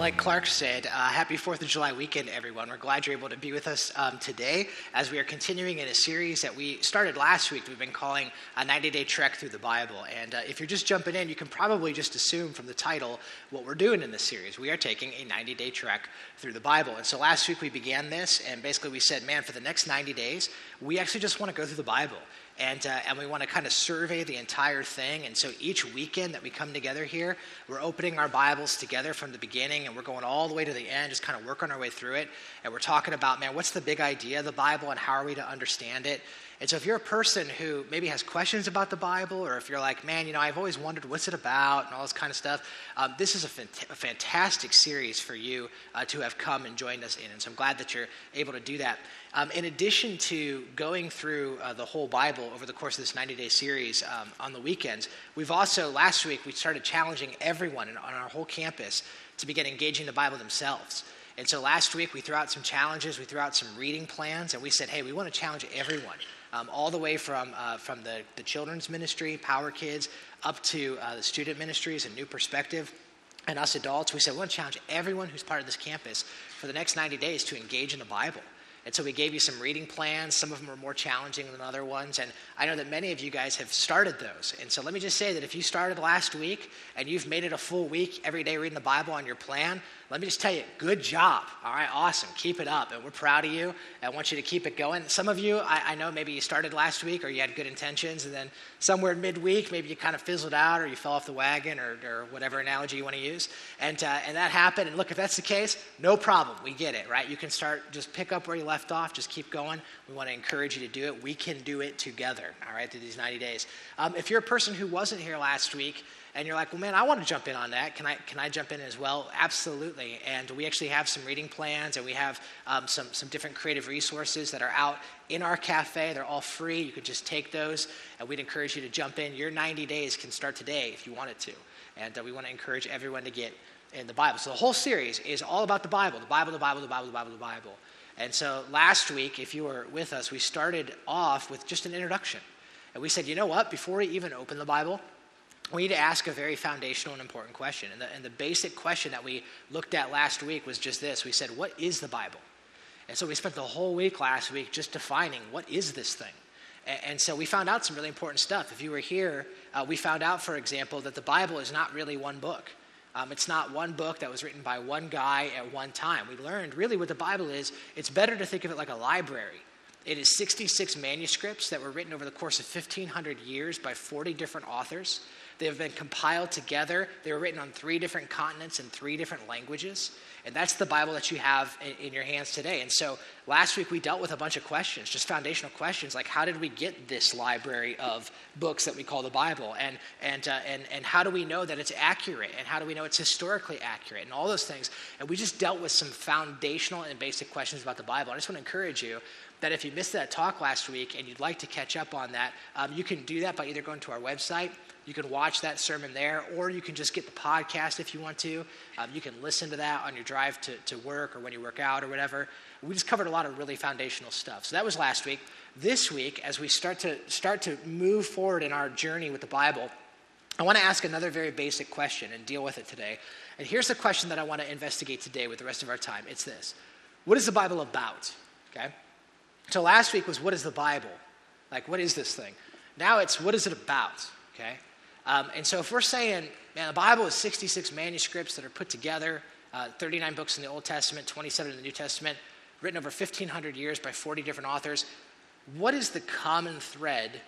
like Clark said, uh, happy 4th of July weekend, everyone. We're glad you're able to be with us um, today as we are continuing in a series that we started last week. We've been calling a 90 day trek through the Bible. And uh, if you're just jumping in, you can probably just assume from the title what we're doing in this series. We are taking a 90 day trek through the Bible. And so last week we began this, and basically we said, man, for the next 90 days, we actually just want to go through the Bible and, uh, and we want to kind of survey the entire thing. And so each weekend that we come together here, we're opening our Bibles together from the beginning and we're going all the way to the end, just kind of working our way through it. And we're talking about, man, what's the big idea of the Bible and how are we to understand it? And so if you're a person who maybe has questions about the Bible, or if you're like, man, you know, I've always wondered what's it about and all this kind of stuff, um, this is a, fant- a, fantastic series for you uh, to have come and joined us in. And so I'm glad that you're able to do that. Um, in addition to going through uh, the whole Bible over the course of this 90 day series um, on the weekends, we've also, last week, we started challenging everyone in, on our whole campus to begin engaging the Bible themselves. And so last week, we threw out some challenges, we threw out some reading plans, and we said, hey, we want to challenge everyone um, all the way from, uh, from the, the children's ministry, Power Kids, up to uh, the student ministries and New Perspective, and us adults. We said, we want to challenge everyone who's part of this campus for the next 90 days to engage in the Bible. And so we gave you some reading plans. Some of them are more challenging than other ones. And I know that many of you guys have started those. And so let me just say that if you started last week and you've made it a full week every day reading the Bible on your plan, let me just tell you, good job. All right, awesome. Keep it up. And we're proud of you. I want you to keep it going. Some of you, I, I know maybe you started last week or you had good intentions, and then somewhere midweek, maybe you kind of fizzled out or you fell off the wagon or, or whatever analogy you want to use. And, uh, and that happened. And look, if that's the case, no problem. We get it, right? You can start, just pick up where you left off, just keep going. We want to encourage you to do it. We can do it together, all right, through these 90 days. Um, if you're a person who wasn't here last week, and you're like, well, man, I want to jump in on that. Can I, can I jump in as well? Absolutely. And we actually have some reading plans and we have um, some, some different creative resources that are out in our cafe. They're all free. You could just take those, and we'd encourage you to jump in. Your 90 days can start today if you wanted to. And uh, we want to encourage everyone to get in the Bible. So the whole series is all about the Bible the Bible, the Bible, the Bible, the Bible, the Bible. And so last week, if you were with us, we started off with just an introduction. And we said, you know what? Before we even open the Bible, we need to ask a very foundational and important question. And the, and the, basic question that we looked at last week was just this we said, What is the Bible? And so we spent the whole week last week just defining what is this thing? And, and so we found out some really important stuff. If you were here, uh, we found out, for example, that the Bible is not really one book. Um, it's not one book that was written by one guy at one time. We learned really what the Bible is. It's better to think of it like a library. It is 66 manuscripts that were written over the course of 1,500 years by 40 different authors. They have been compiled together. They were written on three different continents in three different languages. And that's the Bible that you have in, in, your hands today. And so last week we dealt with a bunch of questions, just foundational questions like how did we get this library of books that we call the Bible? And, and, uh, and, and how do we know that it's accurate? And how do we know it's historically accurate? And all those things. And we just dealt with some foundational and basic questions about the Bible. I just want to encourage you that if you missed that talk last week and you'd like to catch up on that, um, you can do that by either going to our website you can watch that sermon there, or you can just get the podcast if you want to. Um, you can listen to that on your drive to, to work or when you work out or whatever. We just covered a lot of really foundational stuff. So that was last week. This week, as we start to start to move forward in our journey with the Bible, I want to ask another very basic question and deal with it today. And here's the question that I want to investigate today with the rest of our time. It's this. What is the Bible about? Okay? So last week was what is the Bible? Like what is this thing? Now it's what is it about? Okay? Um, and so if we're saying, man, the Bible is 66 manuscripts that are put together, uh, 39 books in the Old Testament, 27 in the New Testament, written over 1,500 years by 40 different authors, what is the common thread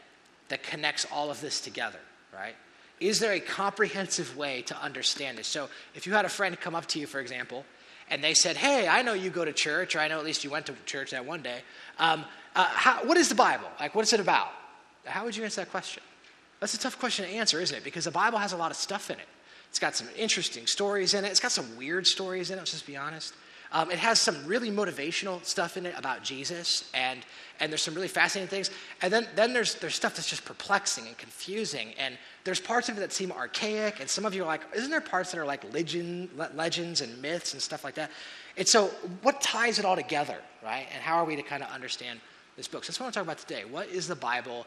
that connects all of this together, right? Is there a comprehensive way to understand it? So if you had a friend come up to you, for example, and they said, hey, I know you go to church, or I know at least you went to church that one day. Um, uh, how, what is the Bible? Like, what is it about? How would you answer that question? That's a tough question to answer, isn't it? Because the Bible has a lot of stuff in it. It's got some interesting stories in it. It's got some weird stories in it, let's just be honest. Um, it has some really motivational stuff in it about Jesus, and, and there's some really fascinating things. And then, then there's, there's stuff that's just perplexing and confusing. And there's parts of it that seem archaic, and some of you are like, isn't there parts that are like legend, legends and myths and stuff like that? And so, what ties it all together, right? And how are we to kind of understand this book? So that's what I want to talk about today. What is the Bible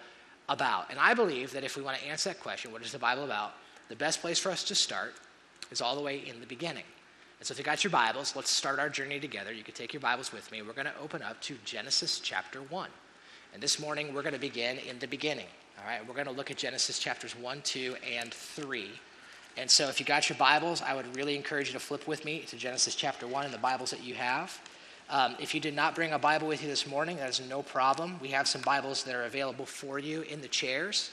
about? And I believe that if we want to answer that question, what is the Bible about? The best place for us to start is all the way in the beginning. And so if you got your Bibles, let's start our journey together. You can take your Bibles with me. We're going to open up to Genesis chapter 1. And this morning, we're going to begin in the beginning. All right, we're going to look at Genesis chapters 1, 2, and 3. And so if you got your Bibles, I would really encourage you to flip with me to Genesis chapter 1 in the Bibles that you have. Um, if you did not bring a Bible with you this morning, that is no problem. We have some Bibles that are available for you in the chairs.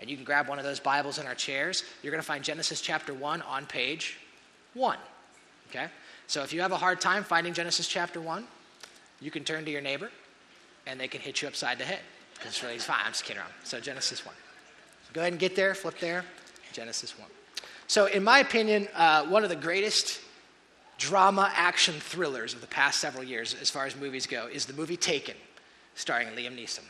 And you can grab one of those Bibles in our chairs. You're going to find Genesis chapter 1 on page 1. Okay? So if you have a hard time finding Genesis chapter 1, you can turn to your neighbor and they can hit you upside the head. It's really fine. I'm just kidding around. So Genesis 1. Go ahead and get there, flip there. Genesis 1. So, in my opinion, uh, one of the greatest drama action thrillers of the past several years, as far as movies go, is the movie Taken, starring Liam Neeson.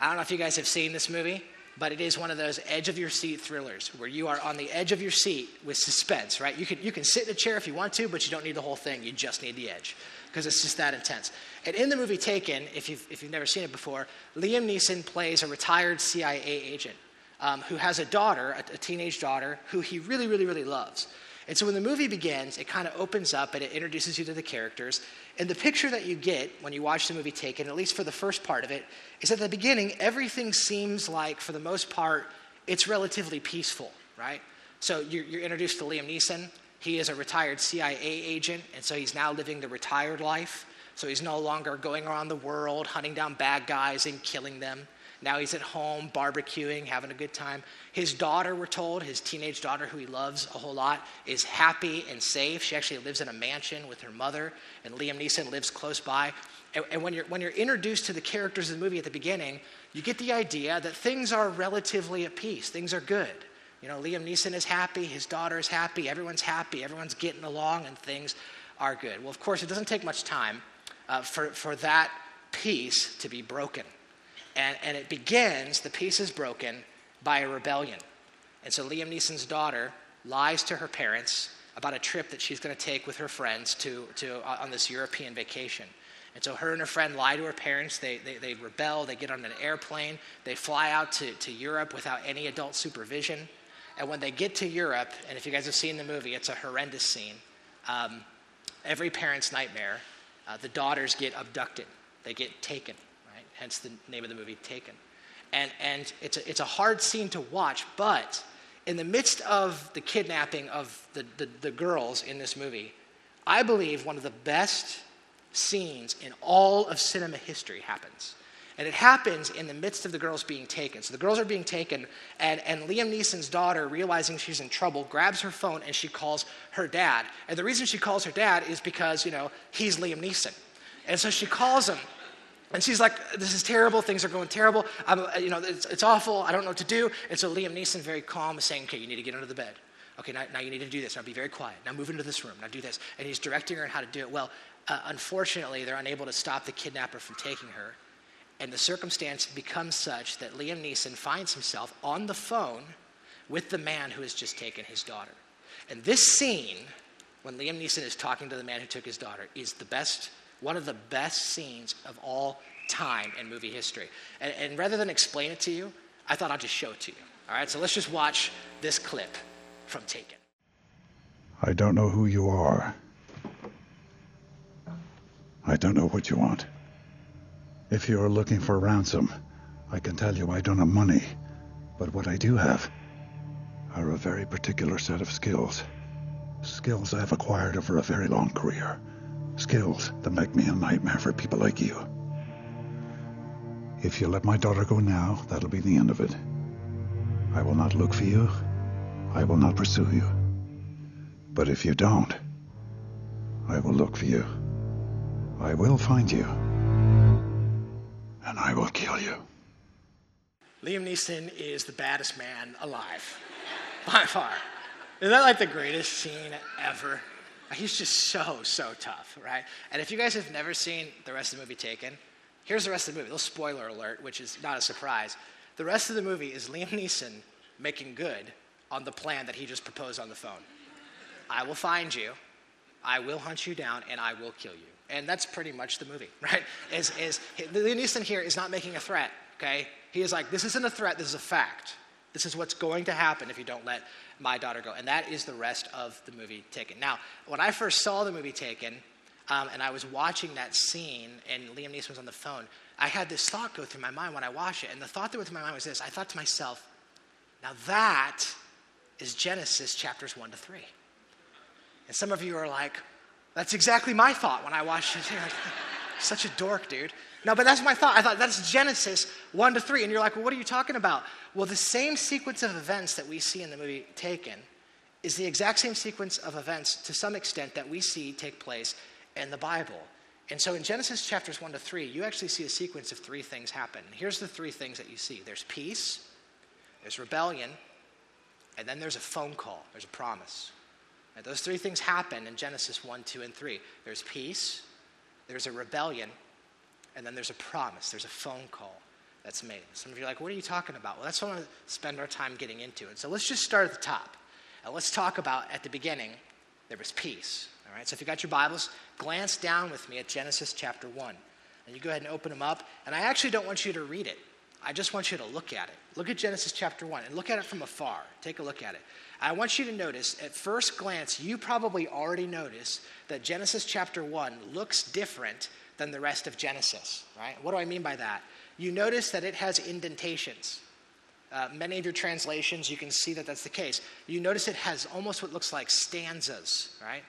I don't know if you guys have seen this movie, but it is one of those edge of your seat thrillers where you are on the edge of your seat with suspense, right? You can, you can sit in a chair if you want to, but you don't need the whole thing. You just need the edge because it's just that intense. And in the movie Taken, if you've, if you've never seen it before, Liam Neeson plays a retired CIA agent um, who has a daughter, a, a teenage daughter, who he really, really, really loves. And so when the movie begins, it kind of opens up and it introduces you to the characters. And the picture that you get when you watch the movie Taken, at least for the first part of it, is at the beginning, everything seems like, for the most part, it's relatively peaceful, right? So you're, you're introduced to Liam Neeson. He is a retired CIA agent, and so he's now living the retired life. So he's no longer going around the world hunting down bad guys and killing them. Now he's at home barbecuing, having a good time. His daughter, we're told, his teenage daughter, who he loves a whole lot, is happy and safe. She actually lives in a mansion with her mother, and Liam Neeson lives close by. And, and when, you're, when you're introduced to the characters of the movie at the beginning, you get the idea that things are relatively at peace, things are good. You know, Liam Neeson is happy, his daughter is happy, everyone's happy, everyone's getting along, and things are good. Well, of course, it doesn't take much time uh, for, for that peace to be broken. And, and it begins, the peace is broken by a rebellion. And so Liam Neeson's daughter lies to her parents about a trip that she's going to take with her friends to, to, uh, on this European vacation. And so her and her friend lie to her parents. They, they, they rebel. They get on an airplane. They fly out to, to Europe without any adult supervision. And when they get to Europe, and if you guys have seen the movie, it's a horrendous scene. Um, every parent's nightmare. Uh, the daughters get abducted, they get taken hence the name of the movie, Taken. And, and it's, a, it's a hard scene to watch, but in the midst of the kidnapping of the, the, the girls in this movie, I believe one of the best scenes in all of cinema history happens. And it happens in the midst of the girls being taken. So the girls are being taken, and, and Liam Neeson's daughter, realizing she's in trouble, grabs her phone and she calls her dad. And the reason she calls her dad is because, you know, he's Liam Neeson. And so she calls him, and she's like, this is terrible. Things are going terrible. I'm, you know, it's, it's awful. I don't know what to do. And so Liam Neeson, very calm, is saying, okay, you need to get under the bed. Okay, now, now you need to do this. Now be very quiet. Now move into this room. Now do this. And he's directing her on how to do it. Well, uh, unfortunately, they're unable to stop the kidnapper from taking her. And the circumstance becomes such that Liam Neeson finds himself on the phone with the man who has just taken his daughter. And this scene, when Liam Neeson is talking to the man who took his daughter, is the best one of the best scenes of all time in movie history. And, and rather than explain it to you, I thought I'd just show it to you. All right, so let's just watch this clip from Taken. I don't know who you are. I don't know what you want. If you are looking for ransom, I can tell you I don't have money. But what I do have are a very particular set of skills. Skills I've acquired over a very long career. Skills that make me a nightmare for people like you. If you let my daughter go now, that'll be the end of it. I will not look for you. I will not pursue you. But if you don't, I will look for you. I will find you. And I will kill you. Liam Neeson is the baddest man alive, by far. Isn't that like the greatest scene ever? He's just so, so tough, right? And if you guys have never seen the rest of the movie Taken, here's the rest of the movie. Little spoiler alert, which is not a surprise. The rest of the movie is Liam Neeson making good on the plan that he just proposed on the phone. I will find you, I will hunt you down, and I will kill you. And that's pretty much the movie, right? Is, is Liam Neeson here is not making a threat, okay? He is like, this isn't a threat, this is a fact. This is what's going to happen if you don't let my daughter go. And that is the rest of the movie Taken. Now, when I first saw the movie Taken, um, and I was watching that scene, and Liam Neeson was on the phone, I had this thought go through my mind when I watched it. And the thought that went through my mind was this I thought to myself, now that is Genesis chapters 1 to 3. And some of you are like, that's exactly my thought when I watched it. Like, Such a dork, dude. No, but that's my thought. I thought that's Genesis 1 to 3. And you're like, well, what are you talking about? Well, the same sequence of events that we see in the movie Taken is the exact same sequence of events to some extent that we see take place in the Bible. And so in Genesis chapters 1 to 3, you actually see a sequence of three things happen. Here's the three things that you see there's peace, there's rebellion, and then there's a phone call, there's a promise. And those three things happen in Genesis 1, 2, and 3. There's peace, there's a rebellion, and then there's a promise, there's a phone call that's made. Some of you are like, what are you talking about? Well, that's what I want to spend our time getting into. And so let's just start at the top. And let's talk about at the beginning, there was peace. All right, so if you got your Bibles, glance down with me at Genesis chapter 1. And you go ahead and open them up. And I actually don't want you to read it. I just want you to look at it. Look at Genesis chapter 1 and look at it from afar. Take a look at it. I want you to notice, at first glance, you probably already notice that Genesis chapter 1 looks different than the rest of Genesis, right? What do I mean by that? You notice that it has indentations. Uh, many of your translations, you can see that that's the case. You notice it has almost what looks like stanzas, right?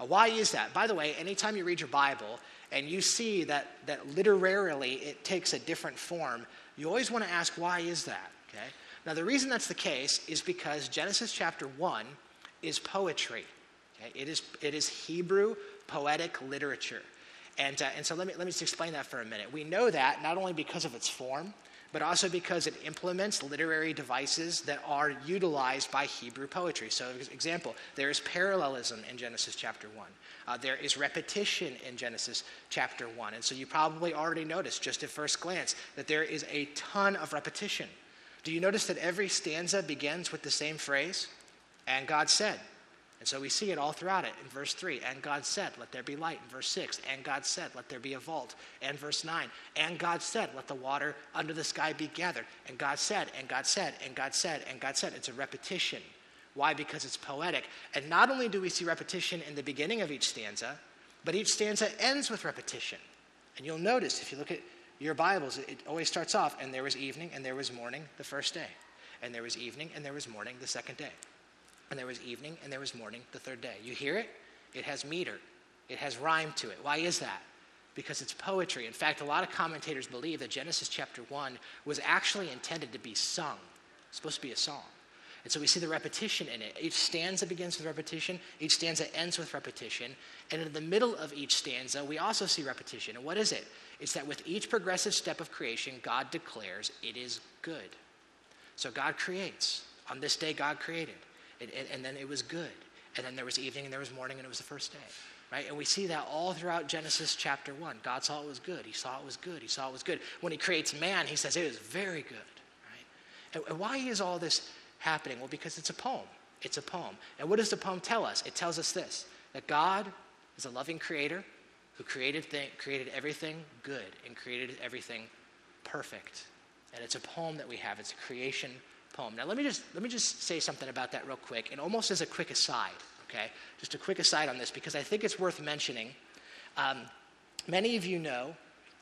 Uh, why is that? By the way, anytime you read your Bible and you see that, that literarily it takes a different form, you always want to ask, why is that? Okay? Now, the reason that's the case is because Genesis chapter 1 is poetry. Okay? It, is, it is Hebrew poetic literature. And, uh, and so let me, let me just explain that for a minute. We know that not only because of its form, but also because it implements literary devices that are utilized by Hebrew poetry. So, example, there is parallelism in Genesis chapter 1. Uh, there is repetition in Genesis chapter 1. And so you probably already noticed, just at first glance, that there is a ton of repetition. Do you notice that every stanza begins with the same phrase? And God said. And so we see it all throughout it in verse 3. And God said, Let there be light. In verse 6. And God said, Let there be a vault. And verse 9. And God said, Let the water under the sky be gathered. And God said, and God said, and God said, and God said. It's a repetition. Why? Because it's poetic. And not only do we see repetition in the beginning of each stanza, but each stanza ends with repetition. And you'll notice if you look at your Bibles, it always starts off, and there was evening, and there was morning the first day. And there was evening, and there was morning the second day and there was evening, and there was morning the third day. You hear it? It has meter, it has rhyme to it. Why is that? Because it's poetry. In fact, a lot of commentators believe that Genesis chapter 1 was actually intended to be sung, it's supposed to be a song. And so we see the repetition in it. Each stanza begins with repetition, each stanza ends with repetition. And in the middle of each stanza, we also see repetition. And what is it? It's that with each progressive step of creation, God declares it is good. So God creates. On this day, God created. It, it, and then it was good. And then there was evening and there was morning and it was the first day. Right? And we see that all throughout Genesis chapter 1. God saw it was good. He saw it was good. He saw it was good. When he creates man, he says it is very good. Right? And, and why is all this happening? Well, because it's a poem. It's a poem. And what does the poem tell us? It tells us this that God is a loving creator who created, th- created everything good and created everything perfect. And it's a poem that we have. It's a creation poem. Now, let me just, let me just say something about that real quick, and almost as a quick aside, okay? Just a quick aside on this, because I think it's worth mentioning. Um, many of you know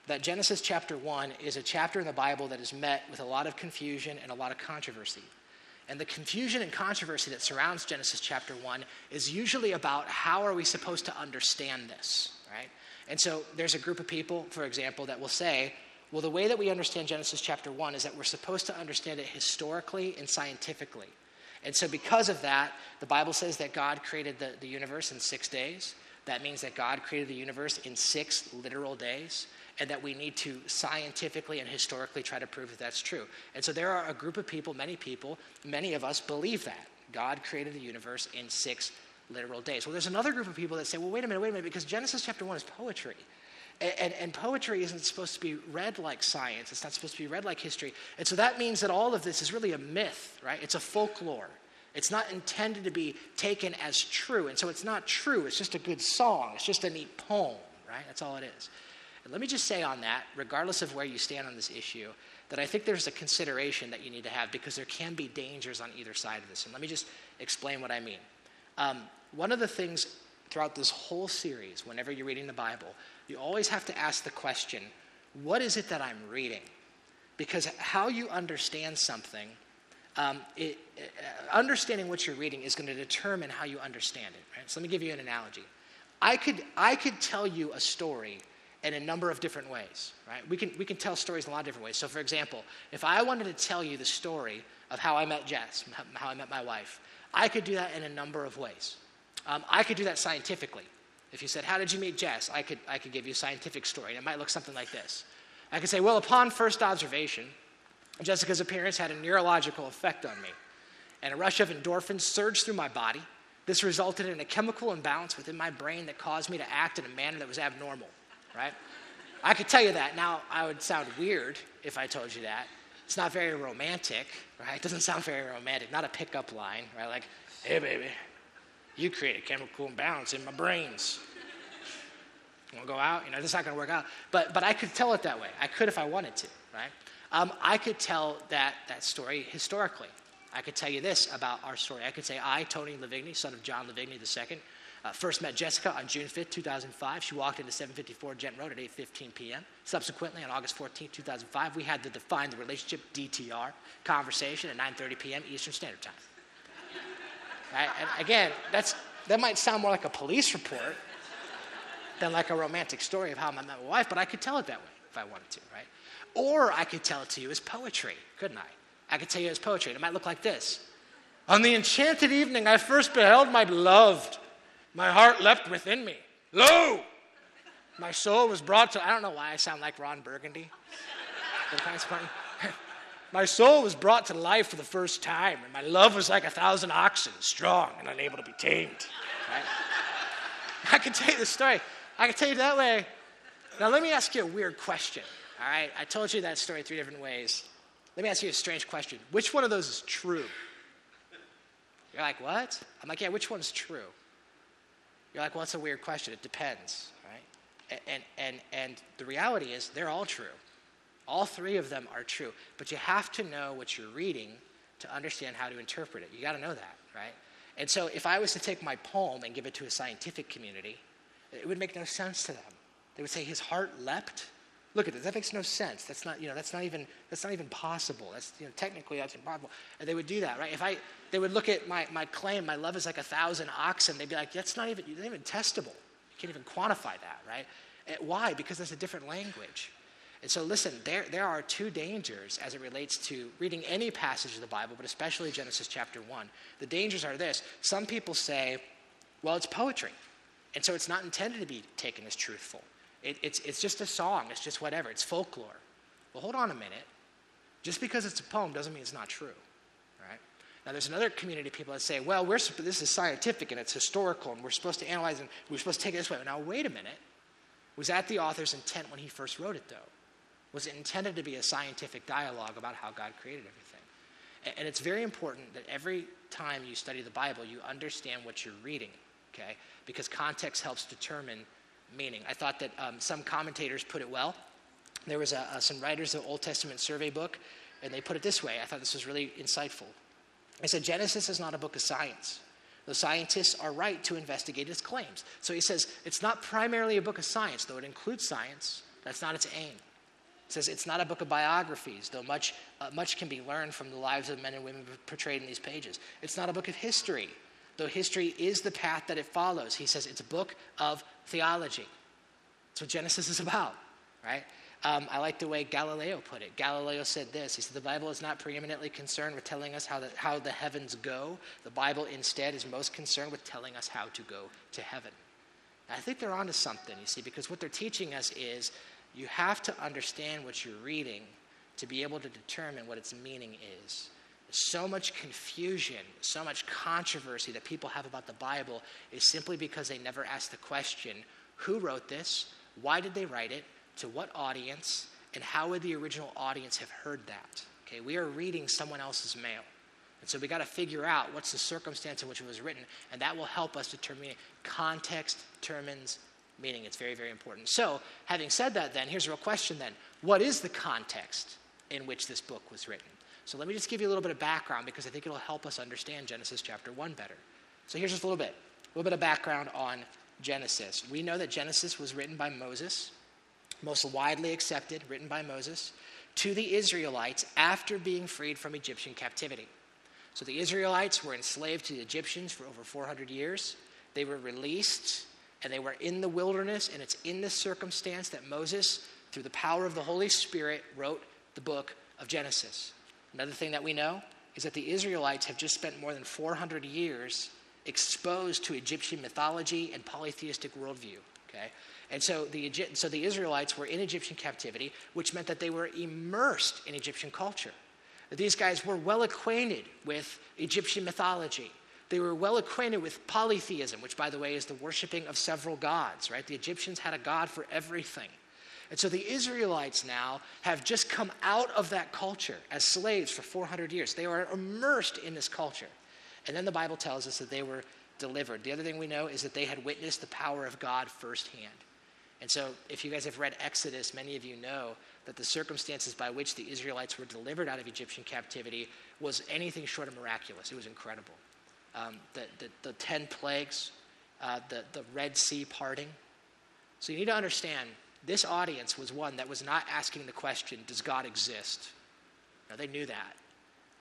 that Genesis chapter 1 is a chapter in the Bible that is met with a lot of confusion and a lot of controversy. And the confusion and controversy that surrounds Genesis chapter 1 is usually about how are we supposed to understand this, right? And so there's a group of people, for example, that will say, well, the way that we understand Genesis chapter 1 is that we're supposed to understand it historically and scientifically. And so, because of that, the Bible says that God created the, the universe in six days. That means that God created the universe in six literal days, and that we need to scientifically and historically try to prove that that's true. And so, there are a group of people, many people, many of us believe that. God created the universe in six literal days. Well, there's another group of people that say, well, wait a minute, wait a minute, because Genesis chapter 1 is poetry. And, and, poetry isn't supposed to be read like science. It's not supposed to be read like history. And so that means that all of this is really a myth, right? It's a folklore. It's not intended to be taken as true. And so it's not true. It's just a good song. It's just a neat poem, right? That's all it is. And let me just say on that, regardless of where you stand on this issue, that I think there's a consideration that you need to have because there can be dangers on either side of this. And let me just explain what I mean. Um, one of the things throughout this whole series, whenever you're reading the Bible, you always have to ask the question what is it that I'm reading? Because how you understand something, um, it, uh, understanding what you're reading is going to determine how you understand it. Right? So let me give you an analogy. I could, I could tell you a story in a number of different ways, right? We can, we can tell stories in a lot of different ways. So, for example, if I wanted to tell you the story of how I met Jess, how I met my wife, I could do that in a number of ways. Um, I could do that scientifically. If you said, How did you meet Jess? I could, I could give you a scientific story, and it might look something like this. I could say, Well, upon first observation, Jessica's appearance had a neurological effect on me, and a rush of endorphins surged through my body. This resulted in a chemical imbalance within my brain that caused me to act in a manner that was abnormal, right? I could tell you that. Now, I would sound weird if I told you that. It's not very romantic, right? It doesn't sound very romantic, not a pickup line, right? Like, hey, baby, you create a chemical imbalance in my brains. Want to go out? You know, this is not going to work out. But, but I could tell it that way. I could if I wanted to, right? Um, I could tell that, that story historically. I could tell you this about our story. I could say, I, Tony Lavigny, son of John Lavigny II, uh, first met Jessica on June 5th, 2005. She walked into 754 Gent Road at 8.15 p.m. Subsequently, on August 14th, 2005, we had the Define the Relationship, DTR, conversation at 9.30 p.m. Eastern Standard Time. And again, that's, that might sound more like a police report than like a romantic story of how I met my wife, but I could tell it that way if I wanted to, right? Or I could tell it to you as poetry, couldn't I? I could tell you as poetry. And it might look like this. On the enchanted evening I first beheld my beloved, my heart leapt within me. Lo! My soul was brought to, I don't know why I sound like Ron Burgundy. my soul was brought to life for the first time, and my love was like a thousand oxen, strong and unable to be tamed. Right? I can tell you the story. I can tell you that way. Now, let me ask you a weird question. All right? I told you that story three different ways. Let me ask you a strange question. Which one of those is true? You're like, what? I'm like, yeah, which one's true? You're like, well, it's a weird question. It depends, right? And, and, and the reality is, they're all true. All three of them are true. But you have to know what you're reading to understand how to interpret it. You got to know that, right? And so if I was to take my poem and give it to a scientific community, it would make no sense to them. They would say, his heart leapt. Look at this. That makes no sense. That's not, you know, that's not even, that's not even possible. That's, you know, technically that's impossible. And they would do that, right? If I, they would look at my, my claim, my love is like a thousand oxen. They'd be like, that's not even, not even testable. You can't even quantify that, right? And why? Because that's a different language. And so, listen, there, there are two dangers as it relates to reading any passage of the Bible, but especially Genesis chapter 1. The dangers are this some people say, well, it's poetry. And so it's not intended to be taken as truthful. It, it's, it's just a song, it's just whatever, it's folklore. Well, hold on a minute. Just because it's a poem doesn't mean it's not true. Right? Now, there's another community of people that say, well, we're, this is scientific and it's historical and we're supposed to analyze and we're supposed to take it this way. Now, wait a minute. Was that the author's intent when he first wrote it, though? Was intended to be a scientific dialogue about how God created everything? And it's very important that every time you study the Bible, you understand what you're reading, okay? Because context helps determine meaning. I thought that um, some commentators put it well. There was a, some writers of the Old Testament survey book, and they put it this way. I thought this was really insightful. They said Genesis is not a book of science. The scientists are right to investigate its claims. So he says it's not primarily a book of science, though it includes science. That's not its aim. Says it's not a book of biographies, though much, uh, much can be learned from the lives of men and women portrayed in these pages. It's not a book of history, though history is the path that it follows. He says it's a book of theology. That's what Genesis is about, right? Um, I like the way Galileo put it. Galileo said this He said, The Bible is not preeminently concerned with telling us how the, how the heavens go. The Bible instead is most concerned with telling us how to go to heaven. I think they're onto something, you see, because what they're teaching us is you have to understand what you're reading to be able to determine what its meaning is. So much confusion, so much controversy that people have about the Bible is simply because they never ask the question who wrote this? Why did they write it? To what audience? And how would the original audience have heard that? Okay, we are reading someone else's mail. And so we got to figure out what's the circumstance in which it was written, and that will help us determine context determines meaning. It's very, very important. So, having said that, then, here's a real question then. What is the context in which this book was written. So let me just give you a little bit of background because I think it'll help us understand Genesis chapter 1 better. So here's just a little bit, a little bit of background on Genesis. We know that Genesis was written by Moses, most widely accepted, written by Moses, to the Israelites after being freed from Egyptian captivity. So the Israelites were enslaved to the Egyptians for over 400 years. They were released and they were in the wilderness, and it's in this circumstance that Moses, through the power of the Holy Spirit, wrote the book of Genesis. Another thing that we know is that the Israelites have just spent more than 400 years exposed to Egyptian mythology and polytheistic worldview. Okay? And so the, so the Israelites were in Egyptian captivity, which meant that they were immersed in Egyptian culture. These guys were well acquainted with Egyptian mythology. They were well acquainted with polytheism, which, by the way, is the worshiping of several gods, right? The Egyptians had a god for everything. And so the Israelites now have just come out of that culture as slaves for 400 years. They are immersed in this culture. And then the Bible tells us that they were delivered. The other thing we know is that they had witnessed the power of God firsthand. And so, if you guys have read Exodus, many of you know that the circumstances by which the Israelites were delivered out of Egyptian captivity was anything short of miraculous. It was incredible. Um, the, the, the, 10 plagues, uh, the, the Red Sea parting. So, you need to understand this audience was one that was not asking the question, Does God exist? No, they knew that.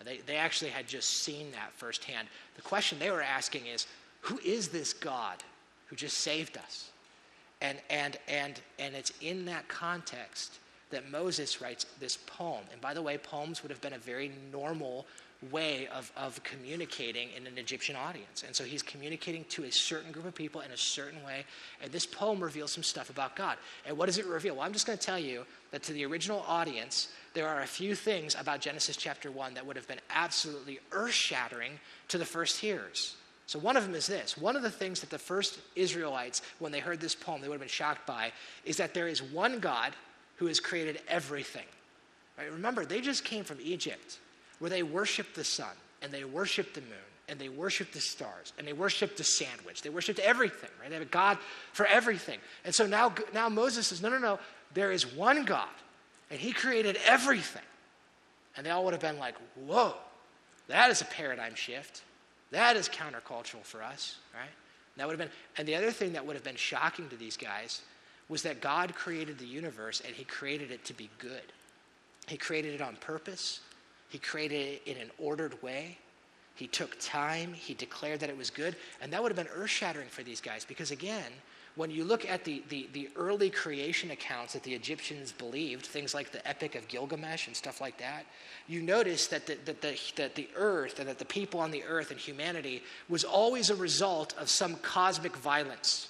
They, they actually had just seen that firsthand. The question they were asking is, Who is this God who just saved us? And, and, and, and it's in that context that Moses writes this poem. And by the way, poems would have been a very normal way of, of communicating in an Egyptian audience. And so he's communicating to a certain group of people in a certain way. And this poem reveals some stuff about God. And what does it reveal? Well, I'm just going to tell you that to the original audience, there are a few things about Genesis chapter 1 that would have been absolutely earth shattering to the first hearers. So, one of them is this. One of the things that the first Israelites, when they heard this poem, they would have been shocked by, is that there is one God who has created everything. Right? Remember, they just came from Egypt, where they worshiped the sun, and they worshiped the moon, and they worshiped the stars, and they worshiped the sandwich. They worshiped everything, right? They have a God for everything. And so now, now Moses says, no, no, no, there is one God, and he created everything. And they all would have been like, whoa, that is a paradigm shift. That is countercultural for us, right? That would have been, and the other thing that would have been shocking to these guys was that God created the universe and He created it to be good. He created it on purpose. He created it in an ordered way. He took time. He declared that it was good. And that would have been earth shattering for these guys because, again, when you look at the, the, the, early creation accounts that the Egyptians believed, things like the Epic of Gilgamesh and stuff like that, you notice that the, that, the, that the earth and that the people on the earth and humanity was always a result of some cosmic violence.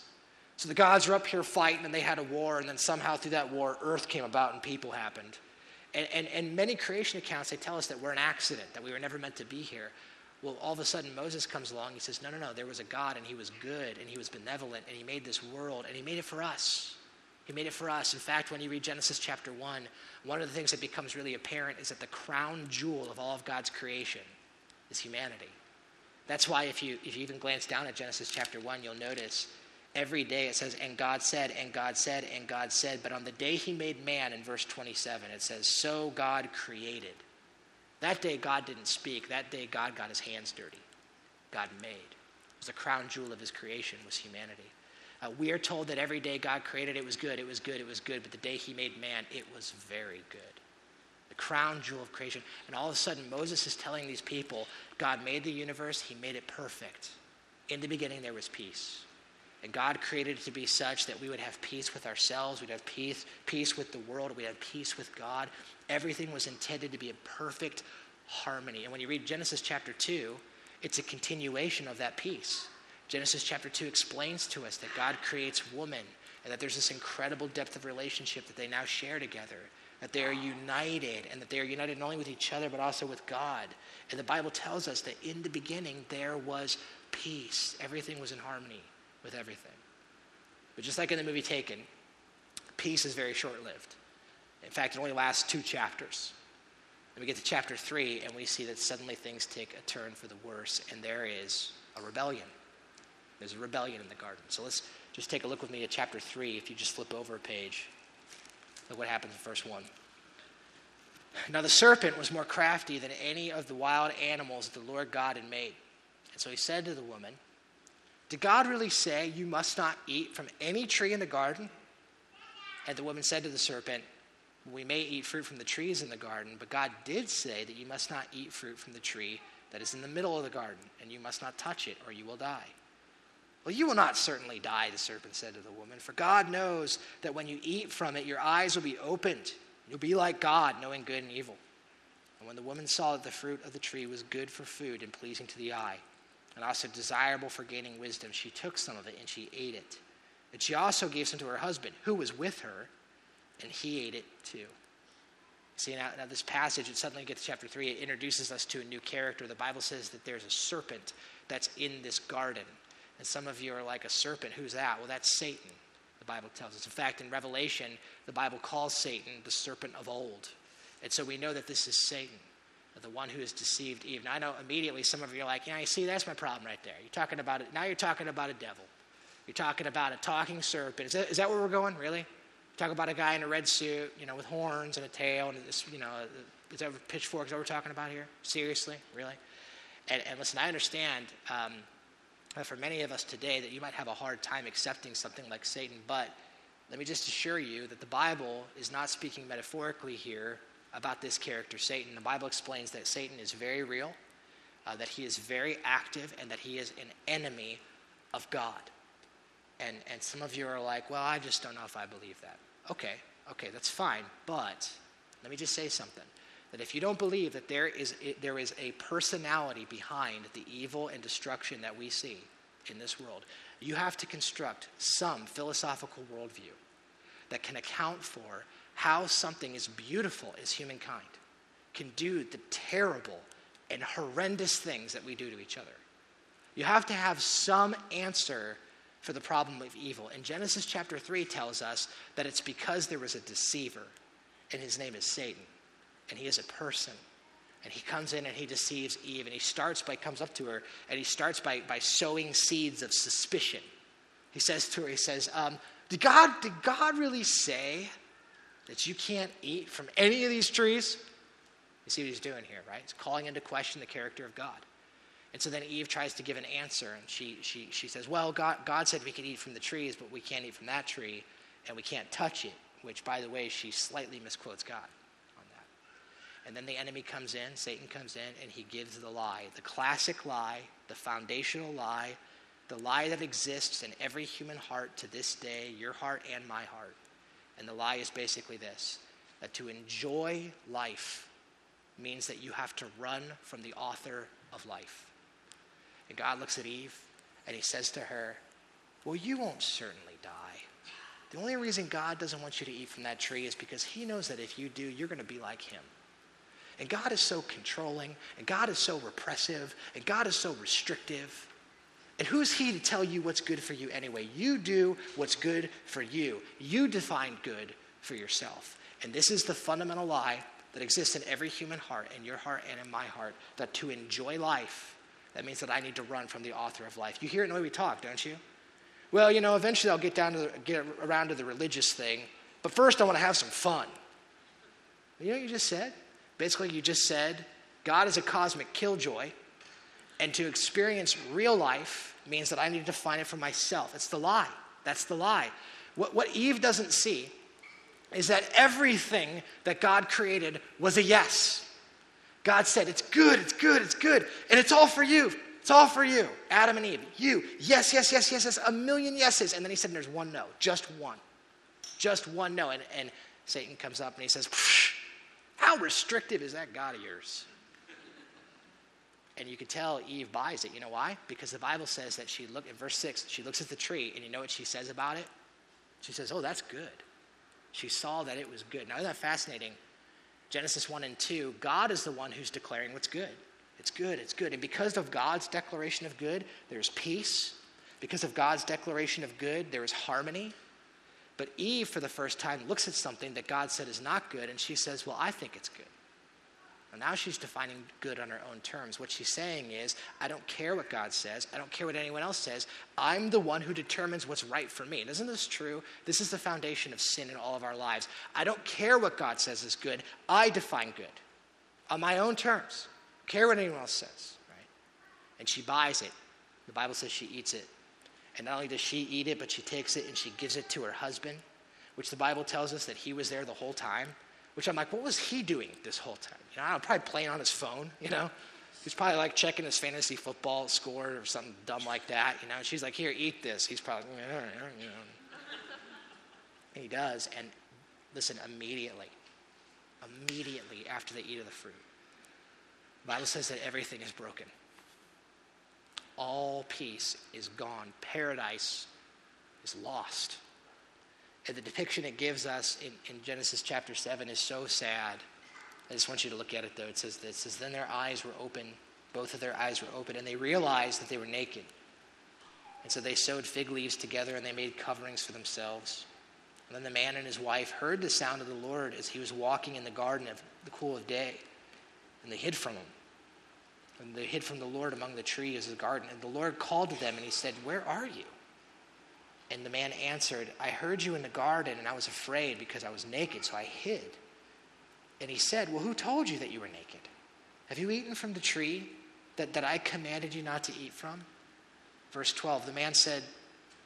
So the gods were up here fighting and they had a war, and then somehow through that war, earth came about and people happened. And, and, and many creation accounts, they tell us that we're an accident, that we were never meant to be here. Well, all of a sudden, Moses comes along. He says, No, no, no, there was a God, and he was good, and he was benevolent, and he made this world, and he made it for us. He made it for us. In fact, when you read Genesis chapter 1, one of the things that becomes really apparent is that the crown jewel of all of God's creation is humanity. That's why, if you, if you even glance down at Genesis chapter 1, you'll notice every day it says, And God said, and God said, and God said. But on the day he made man, in verse 27, it says, So God created. That day, God didn't speak. That day, God got his hands dirty. God made. It was the crown jewel of his creation was humanity. Uh, we are told that every day God created, it was good, it was good, it was good. But the day he made man, it was very good. The crown jewel of creation. And all of a sudden, Moses is telling these people God made the universe, he made it perfect. In the beginning, there was peace. And God created it to be such that we would have peace with ourselves, we'd have peace, peace with the world, we'd have peace with God. Everything was intended to be in perfect harmony. And when you read Genesis chapter 2, it's a continuation of that peace. Genesis chapter 2 explains to us that God creates woman and that there's this incredible depth of relationship that they now share together, that they are united and that they are united not only with each other but also with God. And the Bible tells us that in the beginning there was peace, everything was in harmony with everything. But just like in the movie Taken, peace is very short lived. In fact, it only lasts two chapters. And we get to chapter three, and we see that suddenly things take a turn for the worse, and there is a rebellion. There's a rebellion in the garden. So let's just take a look with me at chapter three. If you just flip over a page, look what happens in verse one. Now the serpent was more crafty than any of the wild animals that the Lord God had made. And so he said to the woman, Did God really say you must not eat from any tree in the garden? And the woman said to the serpent, We may eat fruit from the trees in the garden, but God did say that you must not eat fruit from the tree that is in the middle of the garden, and you must not touch it, or you will die. Well, you will not certainly die, the serpent said to the woman, for God knows that when you eat from it, your eyes will be opened. You'll be like God, knowing good and evil. And when the woman saw that the fruit of the tree was good for food and pleasing to the eye, and also desirable for gaining wisdom, she took some of it and she ate it. And she also gave some to her husband, who was with her, and he ate it too. See, now, now this passage, it suddenly gets to chapter 3, it introduces us to a new character. The Bible says that there's a serpent that's in this garden. And some of you are like, a serpent, who's that? Well, that's Satan, the Bible tells us. In fact, in Revelation, the Bible calls Satan the serpent of old. And so we know that this is Satan, the one who has deceived Eve. Now, I know immediately some of you are like, yeah, you see, that's my problem right there. You're talking about it. Now you're talking about a devil. You're talking about a talking serpent. Is that, is that where we're going, really? Talk about a guy in a red suit, you know, with horns and a tail, and this, you know, is that pitchforks that we're talking about here? Seriously, really? And, and listen, I understand um, for many of us today that you might have a hard time accepting something like Satan, but let me just assure you that the Bible is not speaking metaphorically here about this character, Satan. The Bible explains that Satan is very real, uh, that he is very active, and that he is an enemy of God. And, and some of you are like, well, I just don't know if I believe that. Okay, okay, that's fine. But let me just say something that if you don't believe that there is, there is a personality behind the evil and destruction that we see in this world, you have to construct some philosophical worldview that can account for how something as beautiful as humankind can do the terrible and horrendous things that we do to each other. You have to have some answer for the problem of evil. And Genesis chapter 3 tells us that it's because there was a deceiver, and his name is Satan, and he is a person. And he comes in and he deceives Eve, and he starts by, comes up to her, and he starts by, by sowing seeds of suspicion. He says to her, he says, um, did, God, did God really say that you can't eat from any of these trees? You see what he's doing here, right? He's calling into question the character of God. And so then Eve tries to give an answer, and she, she, she says, Well, God, God said we could eat from the trees, but we can't eat from that tree, and we can't touch it, which, by the way, she slightly misquotes God on that. And then the enemy comes in, Satan comes in, and he gives the lie the classic lie, the foundational lie, the lie that exists in every human heart to this day, your heart and my heart. And the lie is basically this that to enjoy life means that you have to run from the author of life. And God looks at Eve and he says to her, Well, you won't certainly die. The only reason God doesn't want you to eat from that tree is because he knows that if you do, you're going to be like him. And God is so controlling, and God is so repressive, and God is so restrictive. And who's he to tell you what's good for you anyway? You do what's good for you. You define good for yourself. And this is the fundamental lie that exists in every human heart, in your heart and in my heart, that to enjoy life that means that I need to run from the author of life. You hear it in the way we talk, don't you? Well, you know, eventually I'll get down to the, get around to the religious thing, but first I want to have some fun. You know what you just said? Basically, you just said God is a cosmic killjoy, and to experience real life means that I need to find it for myself. It's the lie. That's the lie. What, what Eve doesn't see is that everything that God created was a yes. God said, It's good, it's good, it's good, and it's all for you. It's all for you, Adam and Eve. You, yes, yes, yes, yes, yes, a million yeses. And then he said, There's one no, just one. Just one no. And, and Satan comes up and he says, How restrictive is that God of yours? And you can tell Eve buys it. You know why? Because the Bible says that she looked in verse 6, she looks at the tree, and you know what she says about it? She says, Oh, that's good. She saw that it was good. Now, isn't that fascinating? Genesis 1 and 2, God is the one who's declaring what's good. It's good, it's good. And because of God's declaration of good, there's peace. Because of God's declaration of good, there is harmony. But Eve, for the first time, looks at something that God said is not good, and she says, Well, I think it's good. Well, now she's defining good on her own terms. What she's saying is, I don't care what God says. I don't care what anyone else says. I'm the one who determines what's right for me. And isn't this true? This is the foundation of sin in all of our lives. I don't care what God says is good. I define good on my own terms. Care what anyone else says, right? And she buys it. The Bible says she eats it. And not only does she eat it, but she takes it and she gives it to her husband, which the Bible tells us that he was there the whole time. Which I'm like, what was he doing this whole time? You know, I'm probably playing on his phone, you know? He's probably like checking his fantasy football score or something dumb like that, you know? And she's like, here, eat this. He's probably, you know. And he does. And listen, immediately, immediately after they eat of the fruit, the Bible says that everything is broken. All peace is gone. Paradise is lost. And the depiction it gives us in, in Genesis chapter 7 is so sad. I just want you to look at it though. It says this. It says, Then their eyes were open, both of their eyes were open, and they realized that they were naked. And so they sewed fig leaves together and they made coverings for themselves. And then the man and his wife heard the sound of the Lord as he was walking in the garden of the cool of day. And they hid from him. And they hid from the Lord among the trees of the garden. And the Lord called to them and he said, Where are you? And the man answered, I heard you in the garden, and I was afraid because I was naked, so I hid. And he said, Well, who told you that you were naked? Have you eaten from the tree that, that I commanded you not to eat from? Verse 12, the man said,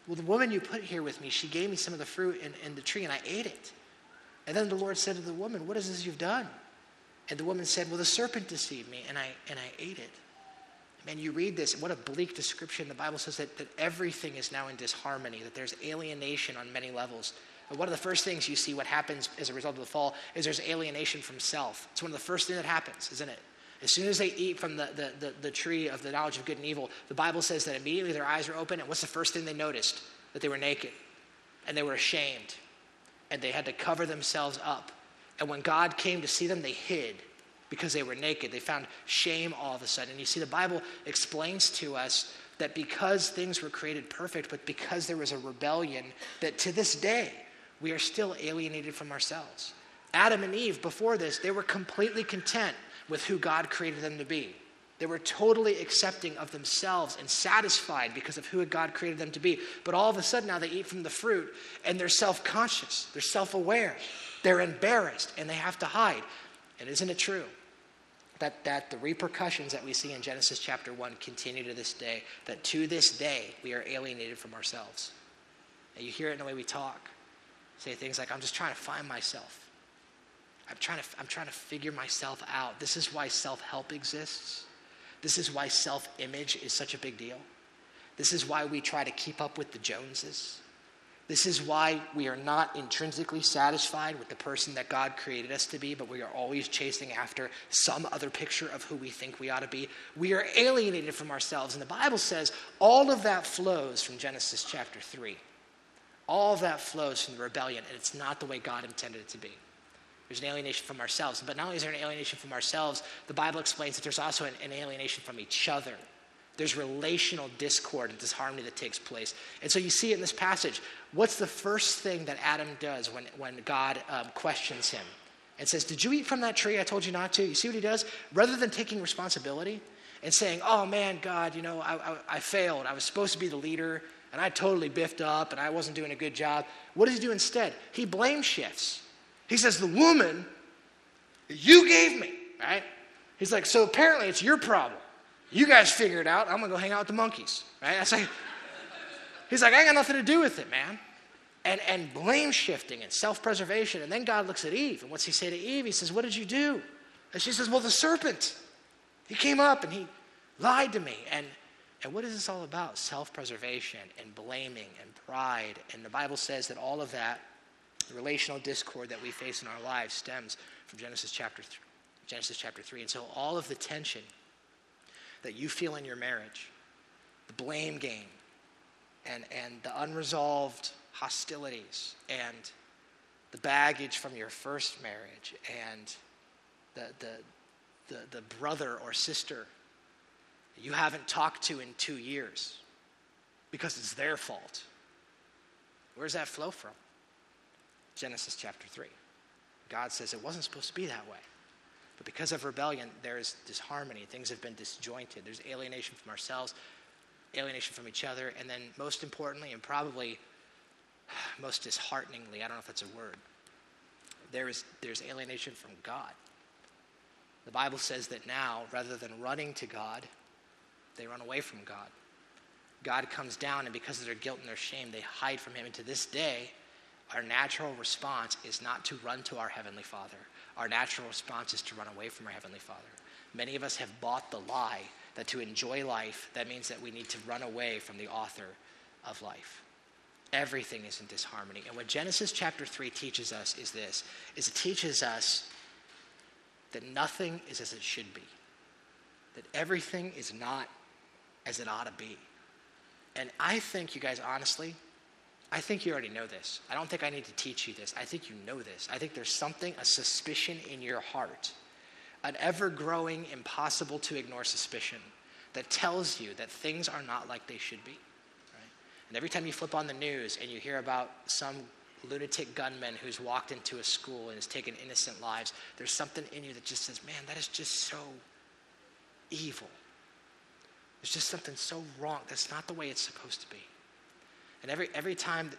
Well, the woman you put here with me, she gave me some of the fruit in, in the tree, and I ate it. And then the Lord said to the woman, What is this you've done? And the woman said, Well, the serpent deceived me, and I, and I ate it. Man, you read this, what a bleak description. The Bible says that, that everything is now in disharmony, that there's alienation on many levels. And one of the first things you see what happens as a result of the fall is there's alienation from self. It's one of the first things that happens, isn't it? As soon as they eat from the, the, the, the tree of the knowledge of good and evil, the Bible says that immediately their eyes are open, and what's the first thing they noticed? That they were naked, and they were ashamed, and they had to cover themselves up. And when God came to see them, they hid because they were naked. They found shame all of a sudden. And you see, the Bible explains to us that because things were created perfect, but because there was a rebellion, that to this day, we are still alienated from ourselves. Adam and Eve, before this, they were completely content with who God created them to be. They were totally accepting of themselves and satisfied because of who God created them to be. But all of a sudden, now they eat from the fruit and they're self conscious, they're self aware, they're embarrassed, and they have to hide. And isn't it true that, that the repercussions that we see in Genesis chapter 1 continue to this day? That to this day, we are alienated from ourselves. And you hear it in the way we talk. Say things like, I'm just trying to find myself. I'm trying to, I'm trying to figure myself out. This is why self help exists. This is why self image is such a big deal. This is why we try to keep up with the Joneses. This is why we are not intrinsically satisfied with the person that God created us to be, but we are always chasing after some other picture of who we think we ought to be. We are alienated from ourselves. And the Bible says all of that flows from Genesis chapter 3. All that flows from the rebellion, and it's not the way God intended it to be. There's an alienation from ourselves. But not only is there an alienation from ourselves, the Bible explains that there's also an, an alienation from each other. There's relational discord and disharmony that takes place. And so you see it in this passage. What's the first thing that Adam does when, when God um, questions him and says, Did you eat from that tree I told you not to? You see what he does? Rather than taking responsibility and saying, Oh man, God, you know, I, I, I failed. I was supposed to be the leader and I totally biffed up and I wasn't doing a good job. What does he do instead? He blame shifts. He says, The woman you gave me, right? He's like, So apparently it's your problem. You guys figure it out. I'm going to go hang out with the monkeys. Right? I say, he's like, I got nothing to do with it, man. And, and blame shifting and self preservation. And then God looks at Eve. And what's he say to Eve? He says, What did you do? And she says, Well, the serpent. He came up and he lied to me. And, and what is this all about? Self preservation and blaming and pride. And the Bible says that all of that, the relational discord that we face in our lives, stems from Genesis chapter, Genesis chapter 3. And so all of the tension that you feel in your marriage, the blame game, and, and the unresolved hostilities, and the baggage from your first marriage, and the, the, the, the brother or sister you haven't talked to in two years because it's their fault. Where does that flow from? Genesis chapter 3. God says it wasn't supposed to be that way. But because of rebellion, there's disharmony. Things have been disjointed. There's alienation from ourselves, alienation from each other, and then most importantly, and probably most dishearteningly, I don't know if that's a word, there is, there's alienation from God. The Bible says that now, rather than running to God, they run away from God. God comes down, and because of their guilt and their shame, they hide from Him. And to this day, our natural response is not to run to our Heavenly Father. Our natural response is to run away from our Heavenly Father. Many of us have bought the lie that to enjoy life, that means that we need to run away from the author of life. Everything is in disharmony. And what Genesis chapter 3 teaches us is this, is it teaches us that nothing is as it should be. That everything is not as it ought to be. And I think, you guys, honestly, I think you already know this. I don't think I need to teach you this. I think you know this. I think there's something, a suspicion in your heart, an ever growing, impossible to ignore suspicion that tells you that things are not like they should be. Right? And every time you flip on the news and you hear about some lunatic gunman who's walked into a school and has taken innocent lives, there's something in you that just says, man, that is just so evil. There's just something so wrong. That's not the way it's supposed to be. And every, every time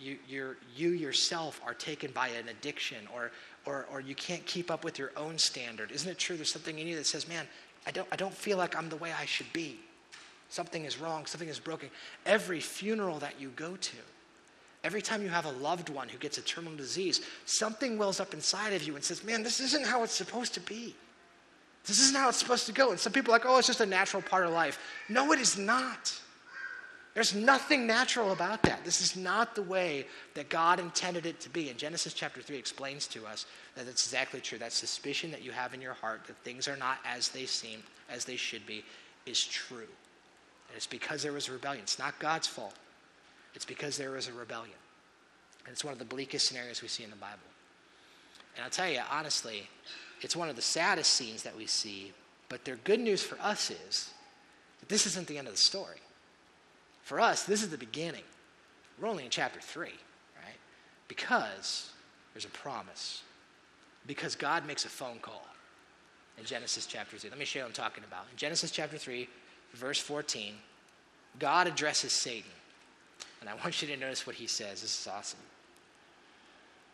you, you, you yourself are taken by an addiction or, or, or you can't keep up with your own standard, isn't it true there's something in you that says, man, I don't, I don't feel like I'm the way I should be? Something is wrong, something is broken. Every funeral that you go to, every time you have a loved one who gets a terminal disease, something wells up inside of you and says, man, this isn't how it's supposed to be. This isn't how it's supposed to go. And some people are like, oh, it's just a natural part of life. No, it is not. There's nothing natural about that. This is not the way that God intended it to be. And Genesis chapter 3 explains to us that it's exactly true. That suspicion that you have in your heart that things are not as they seem, as they should be, is true. And it's because there was a rebellion. It's not God's fault, it's because there was a rebellion. And it's one of the bleakest scenarios we see in the Bible. And I'll tell you, honestly, it's one of the saddest scenes that we see. But the good news for us is that this isn't the end of the story. For us, this is the beginning. We're only in chapter 3, right? Because there's a promise. Because God makes a phone call in Genesis chapter 3. Let me show you what I'm talking about. In Genesis chapter 3, verse 14, God addresses Satan. And I want you to notice what he says. This is awesome.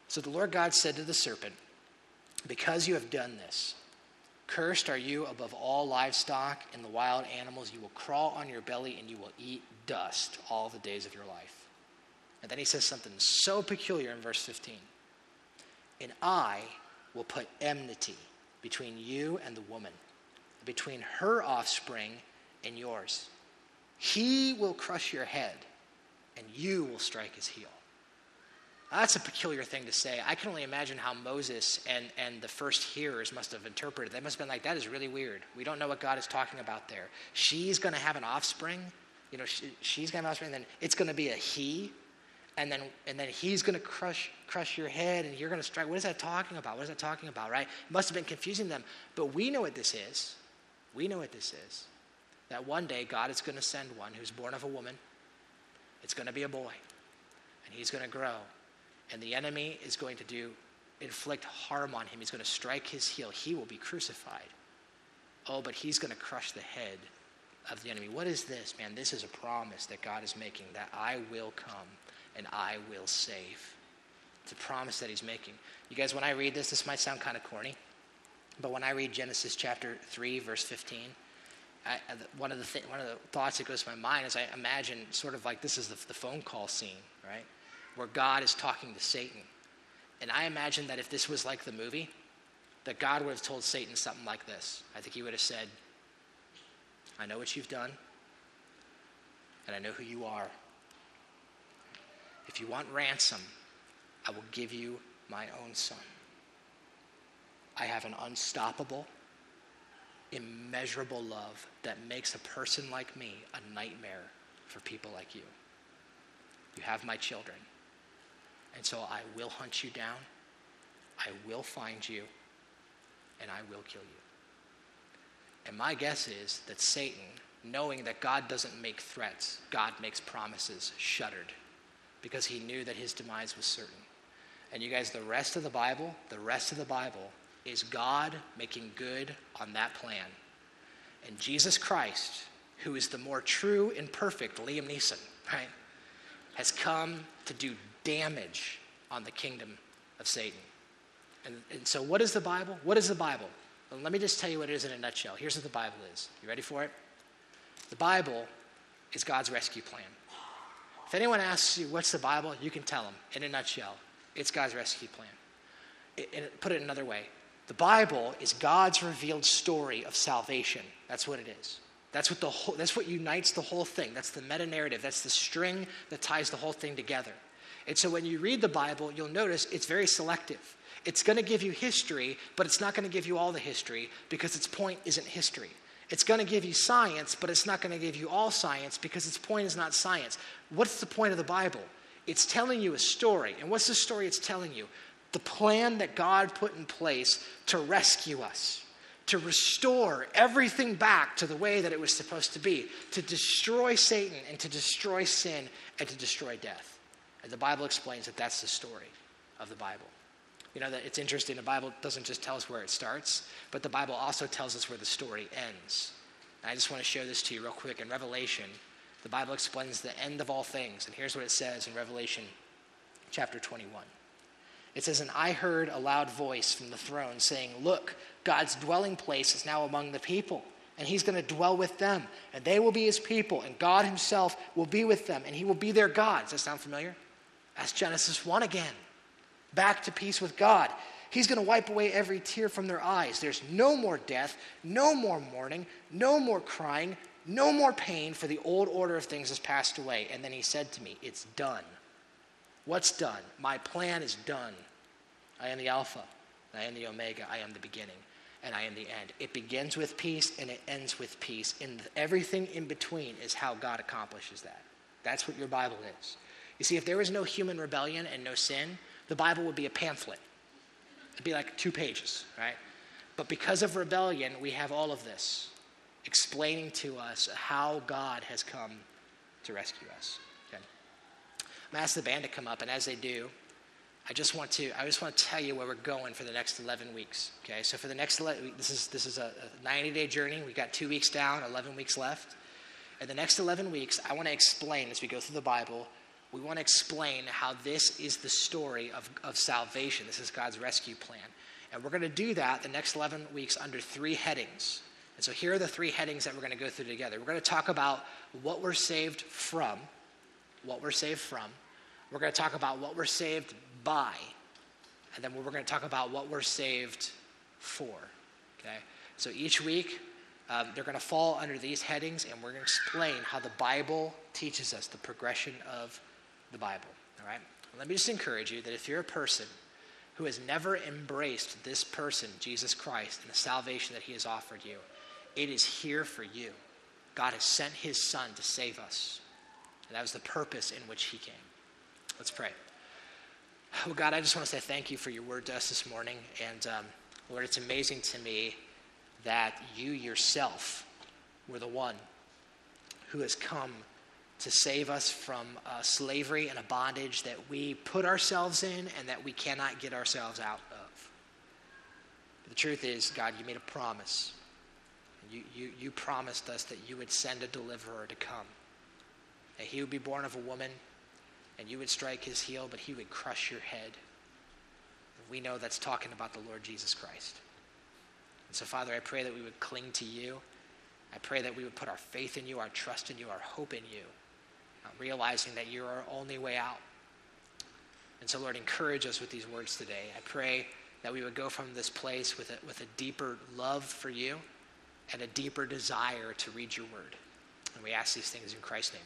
So the Lord God said to the serpent, Because you have done this, Cursed are you above all livestock and the wild animals. You will crawl on your belly and you will eat dust all the days of your life. And then he says something so peculiar in verse 15. And I will put enmity between you and the woman, between her offspring and yours. He will crush your head, and you will strike his heel. That's a peculiar thing to say. I can only imagine how Moses and, and the first hearers must have interpreted. They must have been like, that is really weird. We don't know what God is talking about there. She's going to have an offspring. You know, she, she's going to have an offspring, and then it's going to be a he. And then, and then he's going to crush, crush your head, and you're going to strike. What is that talking about? What is that talking about, right? It must have been confusing them. But we know what this is. We know what this is. That one day God is going to send one who's born of a woman. It's going to be a boy. And he's going to grow and the enemy is going to do inflict harm on him. He's going to strike his heel. He will be crucified. Oh, but he's going to crush the head of the enemy. What is this, man? This is a promise that God is making that I will come and I will save. It's a promise that he's making. You guys, when I read this, this might sound kind of corny, but when I read Genesis chapter 3, verse 15, I, one, of the th- one of the thoughts that goes to my mind is I imagine sort of like this is the, the phone call scene, right? Where God is talking to Satan. And I imagine that if this was like the movie, that God would have told Satan something like this. I think he would have said, I know what you've done, and I know who you are. If you want ransom, I will give you my own son. I have an unstoppable, immeasurable love that makes a person like me a nightmare for people like you. You have my children. And so I will hunt you down, I will find you, and I will kill you. And my guess is that Satan, knowing that God doesn't make threats, God makes promises, shuddered because he knew that his demise was certain. And you guys, the rest of the Bible, the rest of the Bible is God making good on that plan. And Jesus Christ, who is the more true and perfect Liam Neeson, right, has come to do damage on the kingdom of Satan. And, and so, what is the Bible? What is the Bible? Well, let me just tell you what it is in a nutshell. Here's what the Bible is. You ready for it? The Bible is God's rescue plan. If anyone asks you, what's the Bible? You can tell them in a nutshell. It's God's rescue plan. And put it another way the Bible is God's revealed story of salvation. That's what it is. That's what, the whole, that's what unites the whole thing. That's the meta narrative. That's the string that ties the whole thing together. And so when you read the Bible, you'll notice it's very selective. It's going to give you history, but it's not going to give you all the history because its point isn't history. It's going to give you science, but it's not going to give you all science because its point is not science. What's the point of the Bible? It's telling you a story. And what's the story it's telling you? The plan that God put in place to rescue us, to restore everything back to the way that it was supposed to be, to destroy Satan and to destroy sin and to destroy death. And the Bible explains that that's the story of the Bible. You know, that it's interesting, the Bible doesn't just tell us where it starts, but the Bible also tells us where the story ends. And I just want to share this to you real quick. In Revelation, the Bible explains the end of all things. And here's what it says in Revelation chapter 21. It says, And I heard a loud voice from the throne saying, Look, God's dwelling place is now among the people, and he's going to dwell with them, and they will be his people, and God himself will be with them, and he will be their God. Does that sound familiar? That's Genesis 1 again back to peace with God. He's going to wipe away every tear from their eyes. There's no more death, no more mourning, no more crying, no more pain, for the old order of things has passed away. And then he said to me, It's done. What's done? My plan is done. I am the Alpha, I am the Omega, I am the beginning, and I am the end. It begins with peace and it ends with peace. And everything in between is how God accomplishes that. That's what your Bible is. You see, if there was no human rebellion and no sin, the Bible would be a pamphlet. It'd be like two pages, right? But because of rebellion, we have all of this explaining to us how God has come to rescue us. Okay. I'm gonna ask the band to come up, and as they do, I just want to I just want to tell you where we're going for the next 11 weeks. Okay, so for the next 11, this is this is a 90 day journey. We've got two weeks down, 11 weeks left. In the next 11 weeks, I want to explain as we go through the Bible we want to explain how this is the story of, of salvation. This is God's rescue plan. And we're going to do that the next 11 weeks under three headings. And so here are the three headings that we're going to go through together. We're going to talk about what we're saved from, what we're saved from. We're going to talk about what we're saved by. And then we're going to talk about what we're saved for. Okay? So each week, um, they're going to fall under these headings, and we're going to explain how the Bible teaches us the progression of the Bible. All right? Let me just encourage you that if you're a person who has never embraced this person, Jesus Christ, and the salvation that he has offered you, it is here for you. God has sent his son to save us. And that was the purpose in which he came. Let's pray. Oh, God, I just want to say thank you for your word to us this morning. And um, Lord, it's amazing to me that you yourself were the one who has come to save us from a slavery and a bondage that we put ourselves in and that we cannot get ourselves out of. But the truth is, God, you made a promise. You, you, you promised us that you would send a deliverer to come, that he would be born of a woman, and you would strike his heel, but he would crush your head. We know that's talking about the Lord Jesus Christ. And so, Father, I pray that we would cling to you. I pray that we would put our faith in you, our trust in you, our hope in you realizing that you're our only way out. And so, Lord, encourage us with these words today. I pray that we would go from this place with a, with a deeper love for you and a deeper desire to read your word. And we ask these things in Christ's name.